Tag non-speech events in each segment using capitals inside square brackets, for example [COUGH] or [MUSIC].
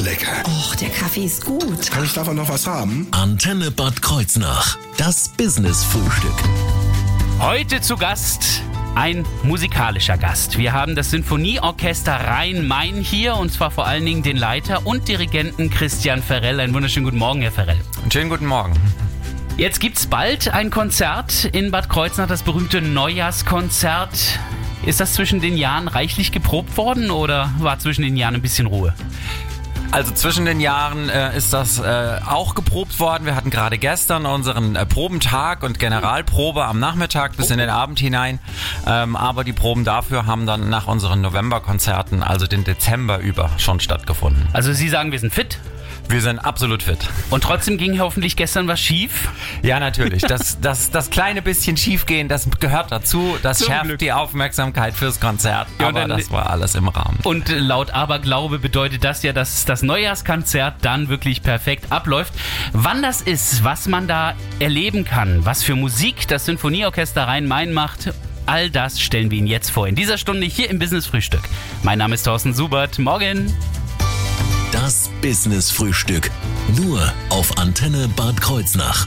ist lecker. Och, der Kaffee ist gut. Kann ich davon noch was haben? Antenne Bad Kreuznach. Das Business-Frühstück. Heute zu Gast ein musikalischer Gast. Wir haben das Sinfonieorchester Rhein-Main hier und zwar vor allen Dingen den Leiter und Dirigenten Christian Ferrell. Einen wunderschönen guten Morgen, Herr Ferrell. Einen schönen guten Morgen. Jetzt gibt's bald ein Konzert in Bad Kreuznach, das berühmte Neujahrskonzert. Ist das zwischen den Jahren reichlich geprobt worden oder war zwischen den Jahren ein bisschen Ruhe? Also zwischen den Jahren äh, ist das äh, auch geprobt worden. Wir hatten gerade gestern unseren äh, Probentag und Generalprobe am Nachmittag bis in den Abend hinein. Ähm, aber die Proben dafür haben dann nach unseren Novemberkonzerten, also den Dezember über, schon stattgefunden. Also Sie sagen, wir sind fit? Wir sind absolut fit. Und trotzdem ging hoffentlich gestern was schief? Ja, natürlich. Das, das, das kleine bisschen schiefgehen, das gehört dazu. Das Zum schärft Glück. die Aufmerksamkeit fürs Konzert. Ja, aber dann- das war alles im Rahmen. Und laut Aberglaube bedeutet das ja, dass das Neujahrskonzert dann wirklich perfekt abläuft. Wann das ist, was man da erleben kann, was für Musik das Sinfonieorchester Rhein-Main macht, all das stellen wir Ihnen jetzt vor. In dieser Stunde hier im Business Frühstück. Mein Name ist Thorsten Subert. Morgen. Das Business-Frühstück. Nur auf Antenne Bad Kreuznach.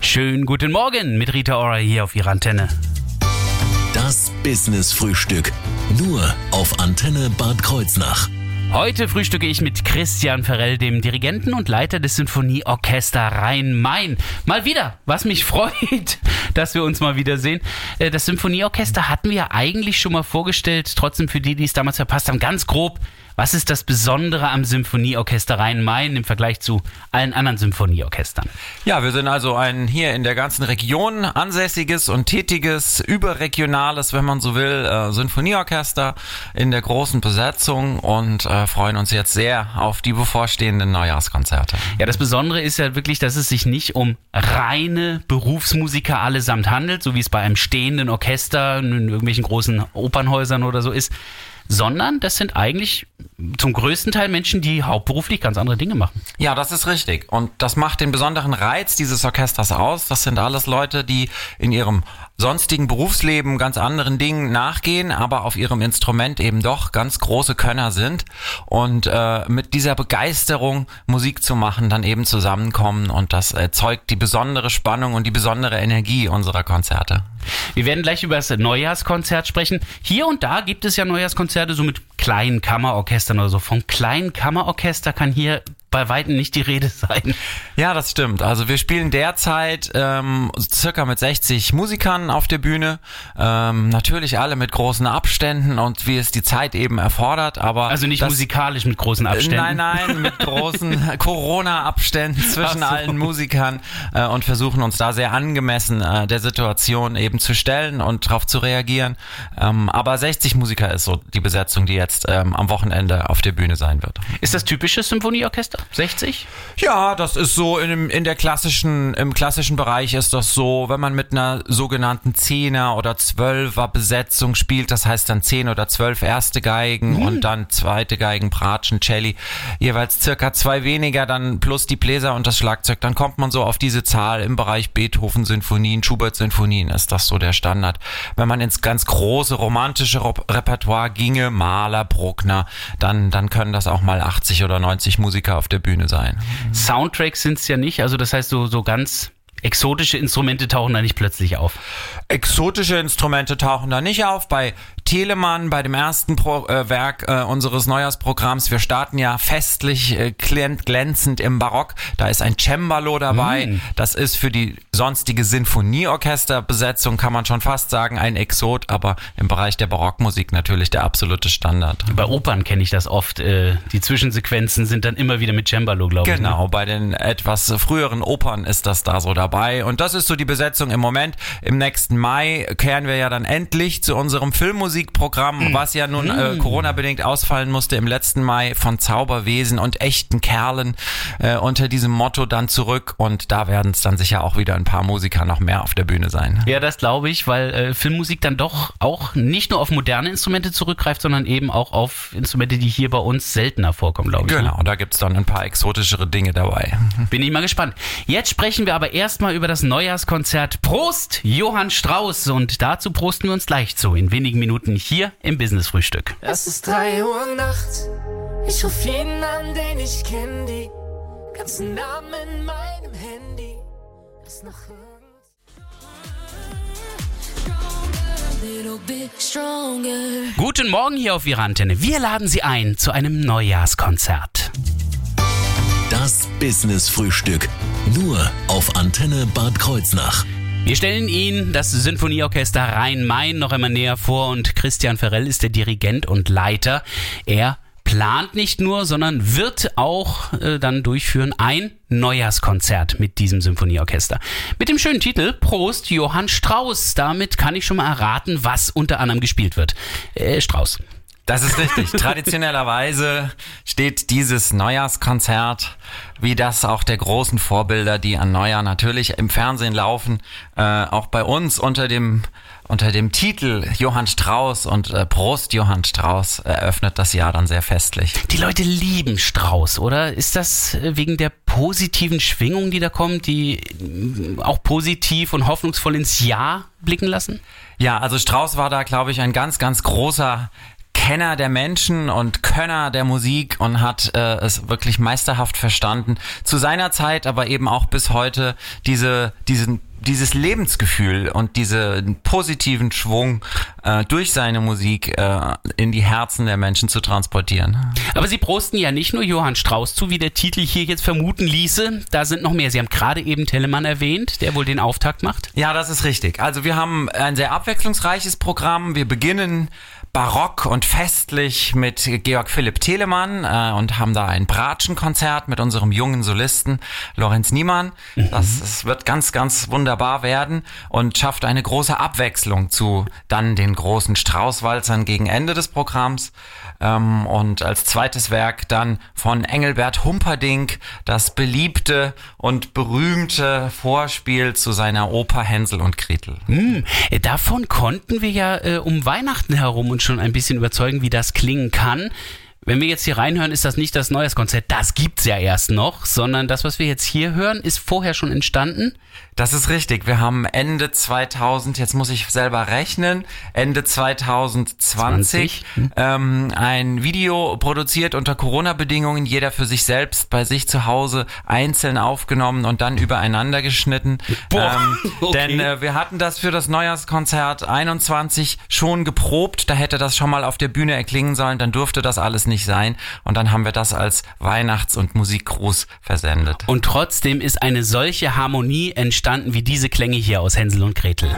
Schönen guten Morgen mit Rita Ora hier auf Ihrer Antenne. Das Business-Frühstück. Nur auf Antenne Bad Kreuznach. Heute frühstücke ich mit Christian Ferrell, dem Dirigenten und Leiter des Sinfonieorchester Rhein-Main. Mal wieder, was mich [LAUGHS] freut, dass wir uns mal wiedersehen. Äh, Das Sinfonieorchester hatten wir eigentlich schon mal vorgestellt, trotzdem für die, die es damals verpasst haben, ganz grob. Was ist das Besondere am Sinfonieorchester Rhein-Main im Vergleich zu allen anderen Sinfonieorchestern? Ja, wir sind also ein hier in der ganzen Region ansässiges und tätiges, überregionales, wenn man so will, äh, Sinfonieorchester in der großen Besetzung und äh, freuen uns jetzt sehr auf die bevorstehenden Neujahrskonzerte. Ja, das Besondere ist ja wirklich, dass es sich nicht um reine Berufsmusiker allesamt handelt, so wie es bei einem stehenden Orchester in irgendwelchen großen Opernhäusern oder so ist, sondern das sind eigentlich zum größten Teil Menschen, die hauptberuflich ganz andere Dinge machen. Ja, das ist richtig. Und das macht den besonderen Reiz dieses Orchesters aus. Das sind alles Leute, die in ihrem sonstigen Berufsleben ganz anderen Dingen nachgehen, aber auf ihrem Instrument eben doch ganz große Könner sind und äh, mit dieser Begeisterung Musik zu machen dann eben zusammenkommen und das erzeugt die besondere Spannung und die besondere Energie unserer Konzerte. Wir werden gleich über das Neujahrskonzert sprechen. Hier und da gibt es ja Neujahrskonzerte so mit kleinen Kammerorchestern oder so. Vom kleinen Kammerorchester kann hier bei weitem nicht die Rede sein. Ja, das stimmt. Also wir spielen derzeit ähm, circa mit 60 Musikern auf der Bühne. Ähm, natürlich alle mit großen Abständen und wie es die Zeit eben erfordert. Aber Also nicht das, musikalisch mit großen Abständen. Nein, nein, mit großen [LAUGHS] Corona-Abständen zwischen so. allen Musikern äh, und versuchen uns da sehr angemessen äh, der Situation eben zu stellen und darauf zu reagieren. Ähm, aber 60 Musiker ist so die Besetzung, die jetzt ähm, am Wochenende auf der Bühne sein wird. Ist das typisches Symphonieorchester? 60? Ja, das ist so in, dem, in der klassischen, im klassischen Bereich ist das so, wenn man mit einer sogenannten Zehner oder Zwölfer Besetzung spielt, das heißt dann zehn oder zwölf erste Geigen und dann zweite Geigen, Bratschen, Celli, jeweils circa zwei weniger, dann plus die Bläser und das Schlagzeug, dann kommt man so auf diese Zahl im Bereich Beethoven-Sinfonien, Schubert-Sinfonien ist das so der Standard. Wenn man ins ganz große romantische Ro- Repertoire ginge, Mahler, Bruckner, dann, dann können das auch mal 80 oder 90 Musiker auf der Bühne sein. Soundtracks sind es ja nicht, also das heißt so, so ganz exotische Instrumente tauchen da nicht plötzlich auf. Exotische Instrumente tauchen da nicht auf. Bei Telemann, bei dem ersten Pro äh, Werk äh, unseres Neujahrsprogramms, wir starten ja festlich äh, glän- glänzend im Barock. Da ist ein Cembalo dabei. Das ist für die sonstige Sinfonieorchesterbesetzung, kann man schon fast sagen, ein Exot, aber im Bereich der Barockmusik natürlich der absolute Standard. Bei Opern kenne ich das oft. Äh, die Zwischensequenzen sind dann immer wieder mit Cembalo, glaube ich. ne? Genau, bei den etwas früheren Opern ist das da so dabei. Und das ist so die Besetzung im Moment. Im nächsten Mai kehren wir ja dann endlich zu unserem Filmmusik Musikprogramm, was ja nun äh, Corona-bedingt ausfallen musste im letzten Mai von Zauberwesen und echten Kerlen äh, unter diesem Motto dann zurück und da werden es dann sicher auch wieder ein paar Musiker noch mehr auf der Bühne sein. Ja, das glaube ich, weil äh, Filmmusik dann doch auch nicht nur auf moderne Instrumente zurückgreift, sondern eben auch auf Instrumente, die hier bei uns seltener vorkommen, glaube ich. ne? Genau, da gibt's dann ein paar exotischere Dinge dabei. Bin ich mal gespannt. Jetzt sprechen wir aber erstmal über das Neujahrskonzert Prost, Johann Strauss. Und dazu prosten wir uns gleich zu, in wenigen Minuten hier im Business Frühstück. Es ist drei Uhr nachts. Ich ruf jeden an, den ich kenn, die ganzen Namen in meinem Handy. Ist noch. Guten Morgen hier auf Ihrer Antenne. Wir laden Sie ein zu einem Neujahrskonzert. Das Business Frühstück. Nur auf Antenne Bad Kreuznach. Wir stellen Ihnen das Sinfonieorchester Rhein-Main noch einmal näher vor und Christian Ferrell ist der Dirigent und Leiter. Er plant nicht nur, sondern wird auch äh, dann durchführen ein Neujahrskonzert mit diesem Symphonieorchester. Mit dem schönen Titel Prost Johann Strauss. Damit kann ich schon mal erraten, was unter anderem gespielt wird. Äh, Strauss. Das ist richtig. [LAUGHS] Traditionellerweise steht dieses Neujahrskonzert, wie das auch der großen Vorbilder, die an Neujahr natürlich im Fernsehen laufen, äh, auch bei uns unter dem unter dem Titel Johann Strauss und äh, Prost Johann Strauss eröffnet das Jahr dann sehr festlich. Die Leute lieben Strauss, oder? Ist das äh, wegen der positiven Schwingung, die da kommt, die äh, auch positiv und hoffnungsvoll ins Jahr blicken lassen? Ja, also Strauss war da, glaube ich, ein ganz, ganz großer Kenner der Menschen und Könner der Musik und hat äh, es wirklich meisterhaft verstanden. Zu seiner Zeit, aber eben auch bis heute diese, diesen dieses Lebensgefühl und diesen positiven Schwung äh, durch seine Musik äh, in die Herzen der Menschen zu transportieren. Aber Sie prosten ja nicht nur Johann Strauss zu, wie der Titel hier jetzt vermuten ließe. Da sind noch mehr. Sie haben gerade eben Telemann erwähnt, der wohl den Auftakt macht. Ja, das ist richtig. Also wir haben ein sehr abwechslungsreiches Programm. Wir beginnen barock und festlich mit Georg Philipp Telemann äh, und haben da ein Bratschenkonzert mit unserem jungen Solisten Lorenz Niemann. Das, das wird ganz, ganz wunderbar werden und schafft eine große Abwechslung zu dann den großen Straußwalzern gegen Ende des Programms. Ähm, und als zweites Werk dann von Engelbert Humperdinck das beliebte und berühmte Vorspiel zu seiner Oper Hänsel und Gretel. Hm, äh, davon konnten wir ja äh, um Weihnachten herum uns schon ein bisschen überzeugen, wie das klingen kann. Wenn wir jetzt hier reinhören, ist das nicht das Neujahrskonzert, das gibt's ja erst noch, sondern das, was wir jetzt hier hören, ist vorher schon entstanden. Das ist richtig. Wir haben Ende 2000, jetzt muss ich selber rechnen, Ende 2020 20, ähm, ein Video produziert unter Corona-Bedingungen, jeder für sich selbst bei sich zu Hause einzeln aufgenommen und dann übereinander geschnitten. Boah, [LAUGHS] okay. Denn äh, wir hatten das für das Neujahrskonzert 21 schon geprobt. Da hätte das schon mal auf der Bühne erklingen sollen. Dann durfte das alles nicht sein. Und dann haben wir das als Weihnachts- und Musikgruß versendet. Und trotzdem ist eine solche Harmonie entstanden wie diese Klänge hier aus Hänsel und Gretel.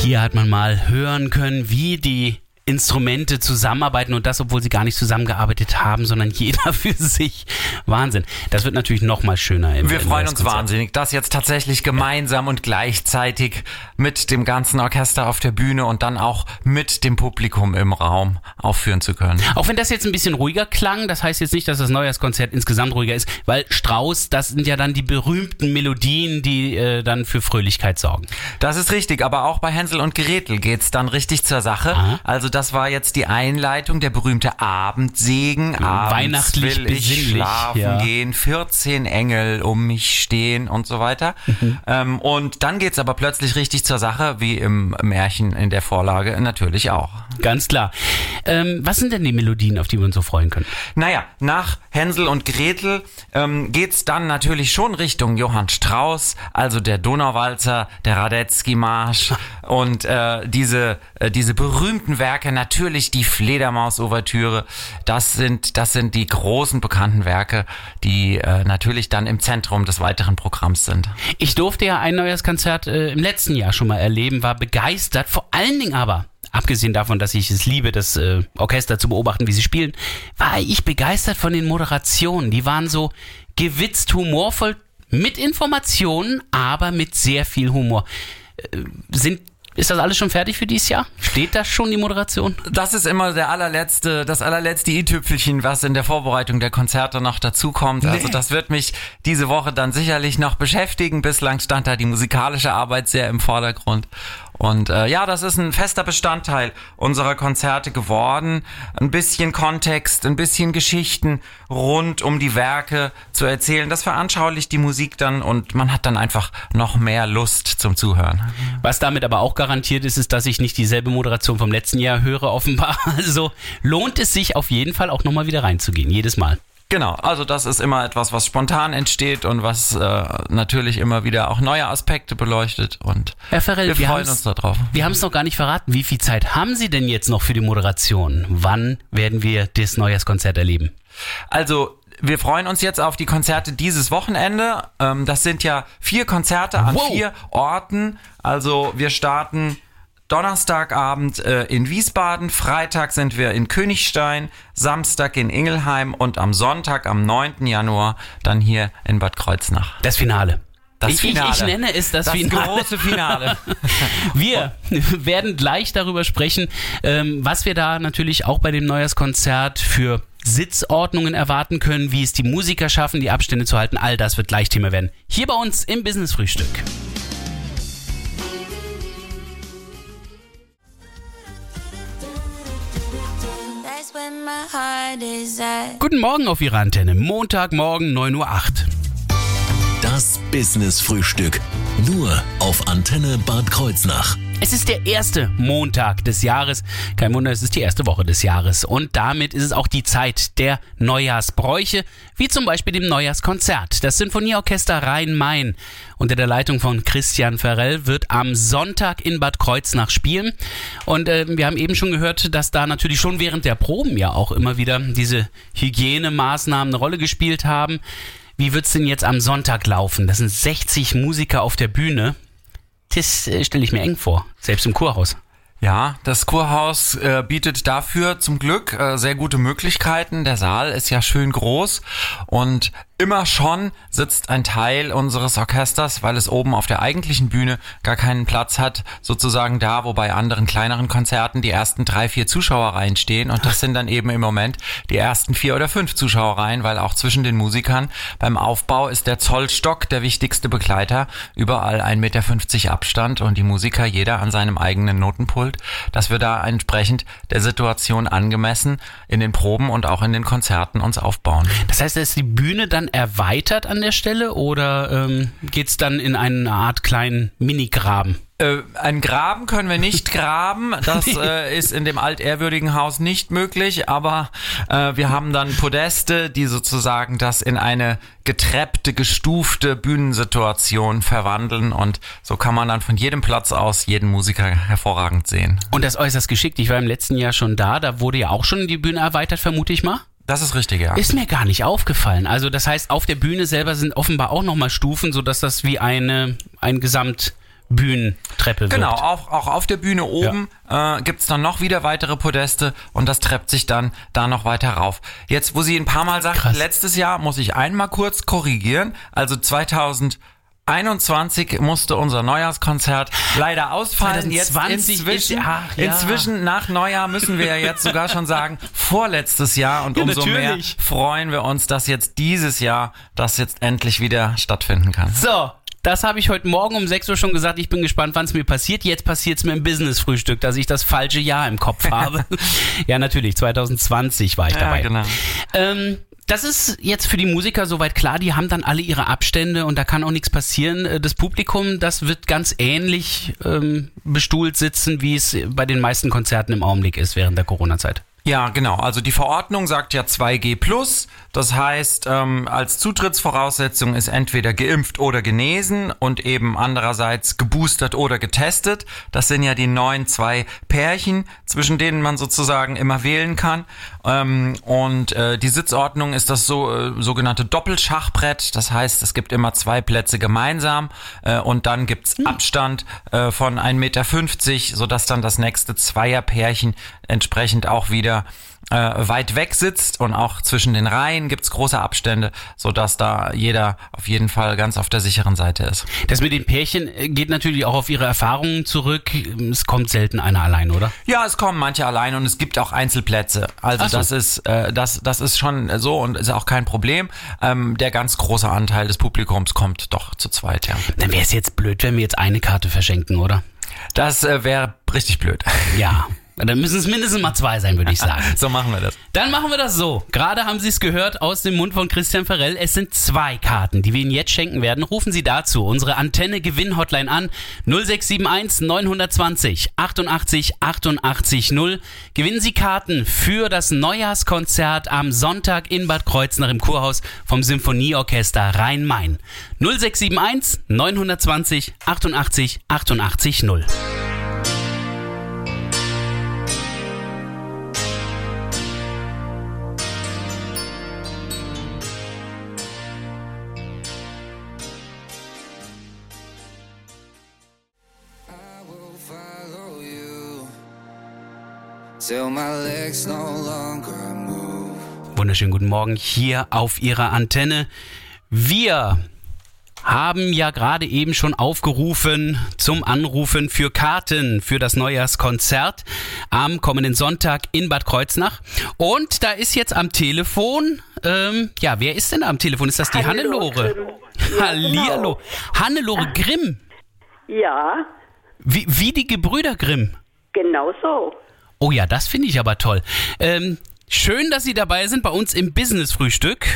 Hier hat man mal hören können, wie die Instrumente zusammenarbeiten und das, obwohl sie gar nicht zusammengearbeitet haben, sondern jeder [LAUGHS] für sich. Wahnsinn. Das wird natürlich noch mal schöner. Im Wir freuen uns wahnsinnig, das jetzt tatsächlich gemeinsam und gleichzeitig mit dem ganzen Orchester auf der Bühne und dann auch mit dem Publikum im Raum aufführen zu können. Auch wenn das jetzt ein bisschen ruhiger klang, das heißt jetzt nicht, dass das Neujahrskonzert insgesamt ruhiger ist, weil Strauß, das sind ja dann die berühmten Melodien, die äh, dann für Fröhlichkeit sorgen. Das ist richtig, aber auch bei Hänsel und Gretel geht's dann richtig zur Sache. Aha. Also das war jetzt die Einleitung, der berühmte Abendsegen. Abends weihnachtlich, will ich besinnlich, schlafen ja. gehen, 14 Engel um mich stehen und so weiter. Mhm. Ähm, und dann geht's aber plötzlich richtig zur Sache, wie im Märchen in der Vorlage natürlich auch. Ganz klar. Ähm, was sind denn die Melodien, auf die wir uns so freuen können? Naja, nach Hänsel und Gretel ähm, geht's dann natürlich schon Richtung Johann Strauss, also der Donauwalzer, der Radetzky-Marsch [LAUGHS] und äh, diese, äh, diese berühmten Werke, natürlich die Fledermaus-Ouvertüre. Das sind, das sind die großen bekannten Werke, die äh, natürlich dann im Zentrum des weiteren Programms sind. Ich durfte ja ein neues Konzert äh, im letzten Jahr schon mal erleben, war begeistert, vor allen Dingen aber, abgesehen davon, dass ich es liebe, das äh, Orchester zu beobachten, wie sie spielen, war ich begeistert von den Moderationen. Die waren so gewitzt, humorvoll, mit Informationen, aber mit sehr viel Humor. Äh, sind ist das alles schon fertig für dieses Jahr? Steht da schon die Moderation? Das ist immer der allerletzte, das allerletzte i-Tüpfelchen, was in der Vorbereitung der Konzerte noch dazukommt. Also das wird mich diese Woche dann sicherlich noch beschäftigen. Bislang stand da die musikalische Arbeit sehr im Vordergrund. Und äh, ja, das ist ein fester Bestandteil unserer Konzerte geworden. Ein bisschen Kontext, ein bisschen Geschichten rund um die Werke zu erzählen. Das veranschaulicht die Musik dann und man hat dann einfach noch mehr Lust zum Zuhören. Was damit aber auch garantiert ist, ist, dass ich nicht dieselbe Moderation vom letzten Jahr höre, offenbar. [LAUGHS] Also lohnt es sich auf jeden Fall auch nochmal wieder reinzugehen, jedes Mal. Genau, also das ist immer etwas, was spontan entsteht und was äh, natürlich immer wieder auch neue Aspekte beleuchtet und Herr Ferrell, wir wir freuen uns darauf. Wir haben es noch gar nicht verraten. Wie viel Zeit haben Sie denn jetzt noch für die Moderation? Wann werden wir das Neujahrskonzert erleben? Also wir freuen uns jetzt auf die Konzerte dieses Wochenende. Ähm, das sind ja vier Konzerte an Wow. vier Orten. Also wir starten Donnerstagabend äh, in Wiesbaden, Freitag sind wir in Königstein, Samstag in Ingelheim und am Sonntag, am 9. Januar, dann hier in Bad Kreuznach. Das Finale. Das ich, Finale. Ich, ich nenne es das, Das Finale. große Finale. [LAUGHS] Wir werden gleich darüber sprechen, ähm, was wir da natürlich auch bei dem Neujahrskonzert für Sitzordnungen erwarten können, wie es die Musiker schaffen, die Abstände zu halten. All das wird gleich Thema werden. Hier bei uns im Business Frühstück. Guten Morgen auf Ihrer Antenne. Montagmorgen 9.08 Uhr. Das Business Frühstück. Nur auf Antenne Bad Kreuznach. Es ist der erste Montag des Jahres. Kein Wunder, es ist die erste Woche des Jahres. Und damit ist es auch die Zeit der Neujahrsbräuche, wie zum Beispiel dem Neujahrskonzert. Das Sinfonieorchester Rhein-Main unter der Leitung von Christian Ferrell wird am Sonntag in Bad Kreuznach spielen. Und äh, wir haben eben schon gehört, dass da natürlich schon während der Proben ja auch immer wieder diese Hygienemaßnahmen eine Rolle gespielt haben. Wie wird's denn jetzt am Sonntag laufen? Das sind 60 Musiker auf der Bühne. Das äh, stelle ich mir eng vor, selbst im Kurhaus. Ja, das Kurhaus äh, bietet dafür zum Glück äh, sehr gute Möglichkeiten. Der Saal ist ja schön groß und immer schon sitzt ein Teil unseres Orchesters, weil es oben auf der eigentlichen Bühne gar keinen Platz hat, sozusagen da, wo bei anderen kleineren Konzerten die ersten drei, vier Zuschauerreihen stehen. Und das sind dann eben im Moment die ersten vier oder fünf Zuschauerreihen, weil auch zwischen den Musikern beim Aufbau ist der Zollstock der wichtigste Begleiter. Überall 1,50 Meter Abstand und die Musiker jeder an seinem eigenen Notenpult, dass wir da entsprechend der Situation angemessen in den Proben und auch in den Konzerten uns aufbauen. Das heißt, ist die Bühne dann erweitert an der Stelle oder ähm, geht's dann in eine Art kleinen Mini-Graben? Äh, einen Graben können wir nicht [LAUGHS] graben. Das äh, ist in dem altehrwürdigen Haus nicht möglich. Aber äh, wir haben dann Podeste, die sozusagen das in eine getreppte, gestufte Bühnensituation verwandeln. Und so kann man dann von jedem Platz aus jeden Musiker hervorragend sehen. Und das äußerst geschickt. Ich war im letzten Jahr schon da. Da wurde ja auch schon die Bühne erweitert, vermute ich mal. Das ist richtig, ja. Ist mir gar nicht aufgefallen. Also das heißt, auf der Bühne selber sind offenbar auch nochmal Stufen, sodass das wie eine ein Gesamtbühnentreppe Genau, wird. auch, auch auf der Bühne oben äh, gibt's dann noch wieder weitere Podeste und das treppt sich dann da noch weiter rauf. Jetzt, wo sie ein paar Mal sagt, Krass. letztes Jahr muss ich einmal kurz korrigieren. Also 2021 musste unser Neujahrskonzert leider ausfallen. 2020 jetzt inzwischen, ist- ach, ja. inzwischen nach Neujahr müssen wir ja jetzt sogar schon sagen, vorletztes Jahr und Ja, umso mehr natürlich. freuen wir uns, dass jetzt dieses Jahr das jetzt endlich wieder stattfinden kann. So, das habe ich heute Morgen um 6 Uhr schon gesagt. Ich bin gespannt, wann es mir passiert. Jetzt passiert es mir im Business-Frühstück, dass ich das falsche Jahr im Kopf [LAUGHS] habe. ja, natürlich, 2020 war ich dabei. genau. Ähm, das ist jetzt für die Musiker soweit klar, die haben dann alle ihre Abstände und da kann auch nichts passieren. Äh, Das Publikum, das wird ganz ähnlich ähm, bestuhlt sitzen, wie es bei den meisten Konzerten im Augenblick ist während der Corona-Zeit. Ja, genau. Also die Verordnung sagt ja 2G+. Das heißt, ähm, als Zutrittsvoraussetzung ist entweder geimpft oder genesen und eben andererseits geboostert oder getestet. Das sind ja die neuen zwei Pärchen, zwischen denen man sozusagen immer wählen kann. Ähm, und äh, die Sitzordnung ist das so äh, sogenannte Doppelschachbrett. Das heißt, es gibt immer zwei Plätze gemeinsam äh, und dann gibt's Abstand äh, von 1,50 Meter, sodass dann das nächste Zweierpärchen entsprechend auch wieder sehr äh, weit weg sitzt und auch zwischen den Reihen gibt's große Abstände, sodass da jeder auf jeden Fall ganz auf der sicheren Seite ist. Das mit den Pärchen äh, geht natürlich auch auf ihre Erfahrungen zurück. Es kommt selten einer allein, oder? Ja, es kommen manche allein und es gibt auch Einzelplätze. Also so. das ist äh, das das ist schon so und ist auch kein Problem. Ähm, der ganz große Anteil des Publikums kommt doch zu zweit, ja. Dann wäre es jetzt blöd, wenn wir jetzt eine Karte verschenken, oder? Das äh, wäre richtig blöd. Ja. [LAUGHS] Dann müssen es mindestens mal zwei sein, würde ich sagen. [LAUGHS] so machen wir das. Dann machen wir das so. Gerade haben Sie es gehört aus dem Mund von Christian Ferrell. Es sind zwei Karten, die wir Ihnen jetzt schenken werden. Rufen Sie dazu unsere Antenne Gewinn Hotline an 0671 920 88 88 0. Gewinnen Sie Karten für das Neujahrskonzert am Sonntag in Bad Kreuznach im Kurhaus vom Symphonieorchester Rhein-Main. 0671 920 88 88 0. Wunderschönen guten Morgen hier auf Ihrer Antenne. Wir haben ja gerade eben schon aufgerufen zum Anrufen für Karten für das Neujahrskonzert am kommenden Sonntag in Bad Kreuznach. Und da ist jetzt am Telefon, ähm, ja, wer ist denn da am Telefon? Ist das die Hannelore Hannelore? Grimm. Ja, Hallihallo. genau. Hannelore Grimm. Ja, Wie, wie die Gebrüder Grimm. genau so. Oh ja, das finde ich aber toll. Ähm, schön, dass Sie dabei sind bei uns im Business-Frühstück.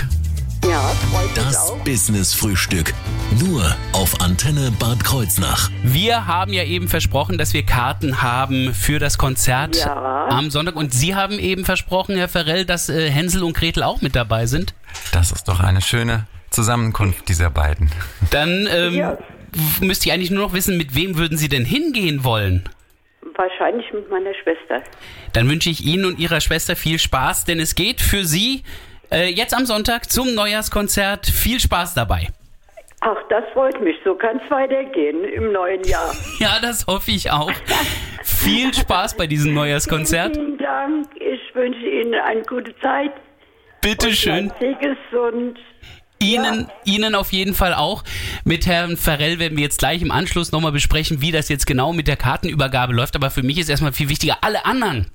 Ja, freut mich Das auch. Business Frühstück. Nur auf Antenne Bad Kreuznach. Wir haben ja eben versprochen, dass wir Karten haben für das Konzert Ja. am Sonntag. Und Sie haben eben versprochen, Herr Ferrell, dass äh, Hänsel und Gretel auch mit dabei sind. Das ist doch eine schöne Zusammenkunft dieser beiden. Dann ähm, Ja. w- müsste ich eigentlich nur noch wissen, mit wem würden Sie denn hingehen wollen? Wahrscheinlich mit meiner Schwester. Dann wünsche ich Ihnen und Ihrer Schwester viel Spaß, denn es geht für Sie äh, jetzt am Sonntag zum Neujahrskonzert. Viel Spaß dabei. Ach, das freut mich. So kann es weitergehen im neuen Jahr. [LAUGHS] Ja, das hoffe ich auch. Viel Spaß bei diesem Neujahrskonzert. Vielen Dank. Ich wünsche Ihnen eine gute Zeit. Bitte schön. Bleiben Sie gesund. Ihnen, Ihnen auf jeden Fall auch. Mit Herrn Farrell werden wir jetzt gleich im Anschluss nochmal besprechen, wie das jetzt genau mit der Kartenübergabe läuft. Aber für mich ist erstmal viel wichtiger, alle anderen,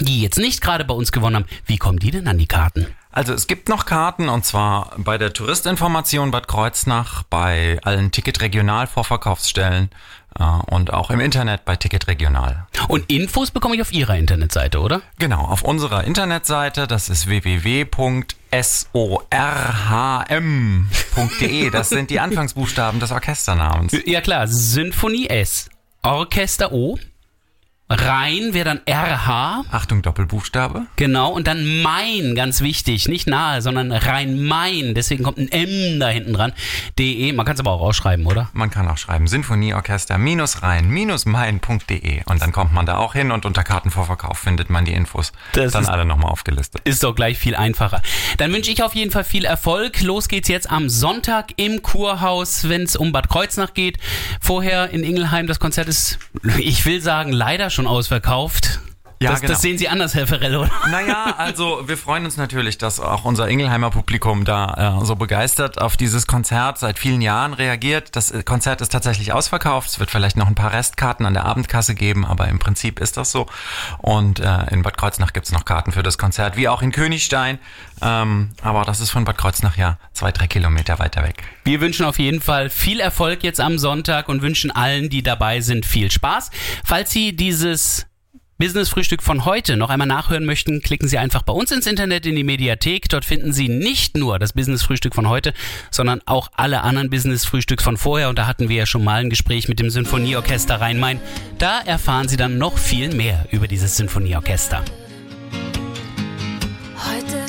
die jetzt nicht gerade bei uns gewonnen haben, wie kommen die denn an die Karten? Also es gibt noch Karten und zwar bei der Touristinformation Bad Kreuznach, bei allen Ticket-Regional-Vorverkaufsstellen und auch im Internet bei Ticket Regional. Und Infos bekomme ich auf Ihrer Internetseite, oder? Genau, auf unserer Internetseite, das ist www.sorhm.de. Das sind die Anfangsbuchstaben des Orchesternamens. Ja klar, Symphonie S, Orchester O, Rhein wäre dann RH, Achtung, Doppelbuchstabe. genau, und dann Main, ganz wichtig, nicht nahe, sondern Rhein-Main, deswegen kommt ein M da hinten dran, DE, man kann es aber auch rausschreiben, oder? Man kann auch schreiben Sinfonieorchester-rhein-main.de und dann kommt man da auch hin und unter Kartenvorverkauf findet man die Infos Das dann ist- alle nochmal aufgelistet. Ist doch gleich viel einfacher. Dann wünsche ich auf jeden Fall viel Erfolg. Los geht's jetzt am Sonntag im Kurhaus, wenn es um Bad Kreuznach geht. Vorher in Ingelheim, das Konzert ist, [LAUGHS] ich will sagen, leider schon ausverkauft. Ja, das, genau. das sehen Sie anders, Herr Ferrell, oder? Naja, also wir freuen uns natürlich, dass auch unser Ingelheimer Publikum da äh, so begeistert auf dieses Konzert seit vielen Jahren reagiert. Das äh, Konzert ist tatsächlich ausverkauft. Es wird vielleicht noch ein paar Restkarten an der Abendkasse geben, aber im Prinzip ist das so. Und äh, in Bad Kreuznach gibt's noch Karten für das Konzert, wie auch in Königstein. Ähm, aber das ist von Bad Kreuznach ja zwei, drei Kilometer weiter weg. Wir wünschen auf jeden Fall viel Erfolg jetzt am Sonntag und wünschen allen, die dabei sind, viel Spaß. Falls Sie dieses Business-Frühstück von heute noch einmal nachhören möchten, klicken Sie einfach bei uns ins Internet in die Mediathek. Dort finden Sie nicht nur das Business-Frühstück von heute, sondern auch alle anderen Business-Frühstücks von vorher. Und da hatten wir ja schon mal ein Gespräch mit dem Sinfonieorchester Rhein-Main. Da erfahren Sie dann noch viel mehr über dieses Sinfonieorchester. Heute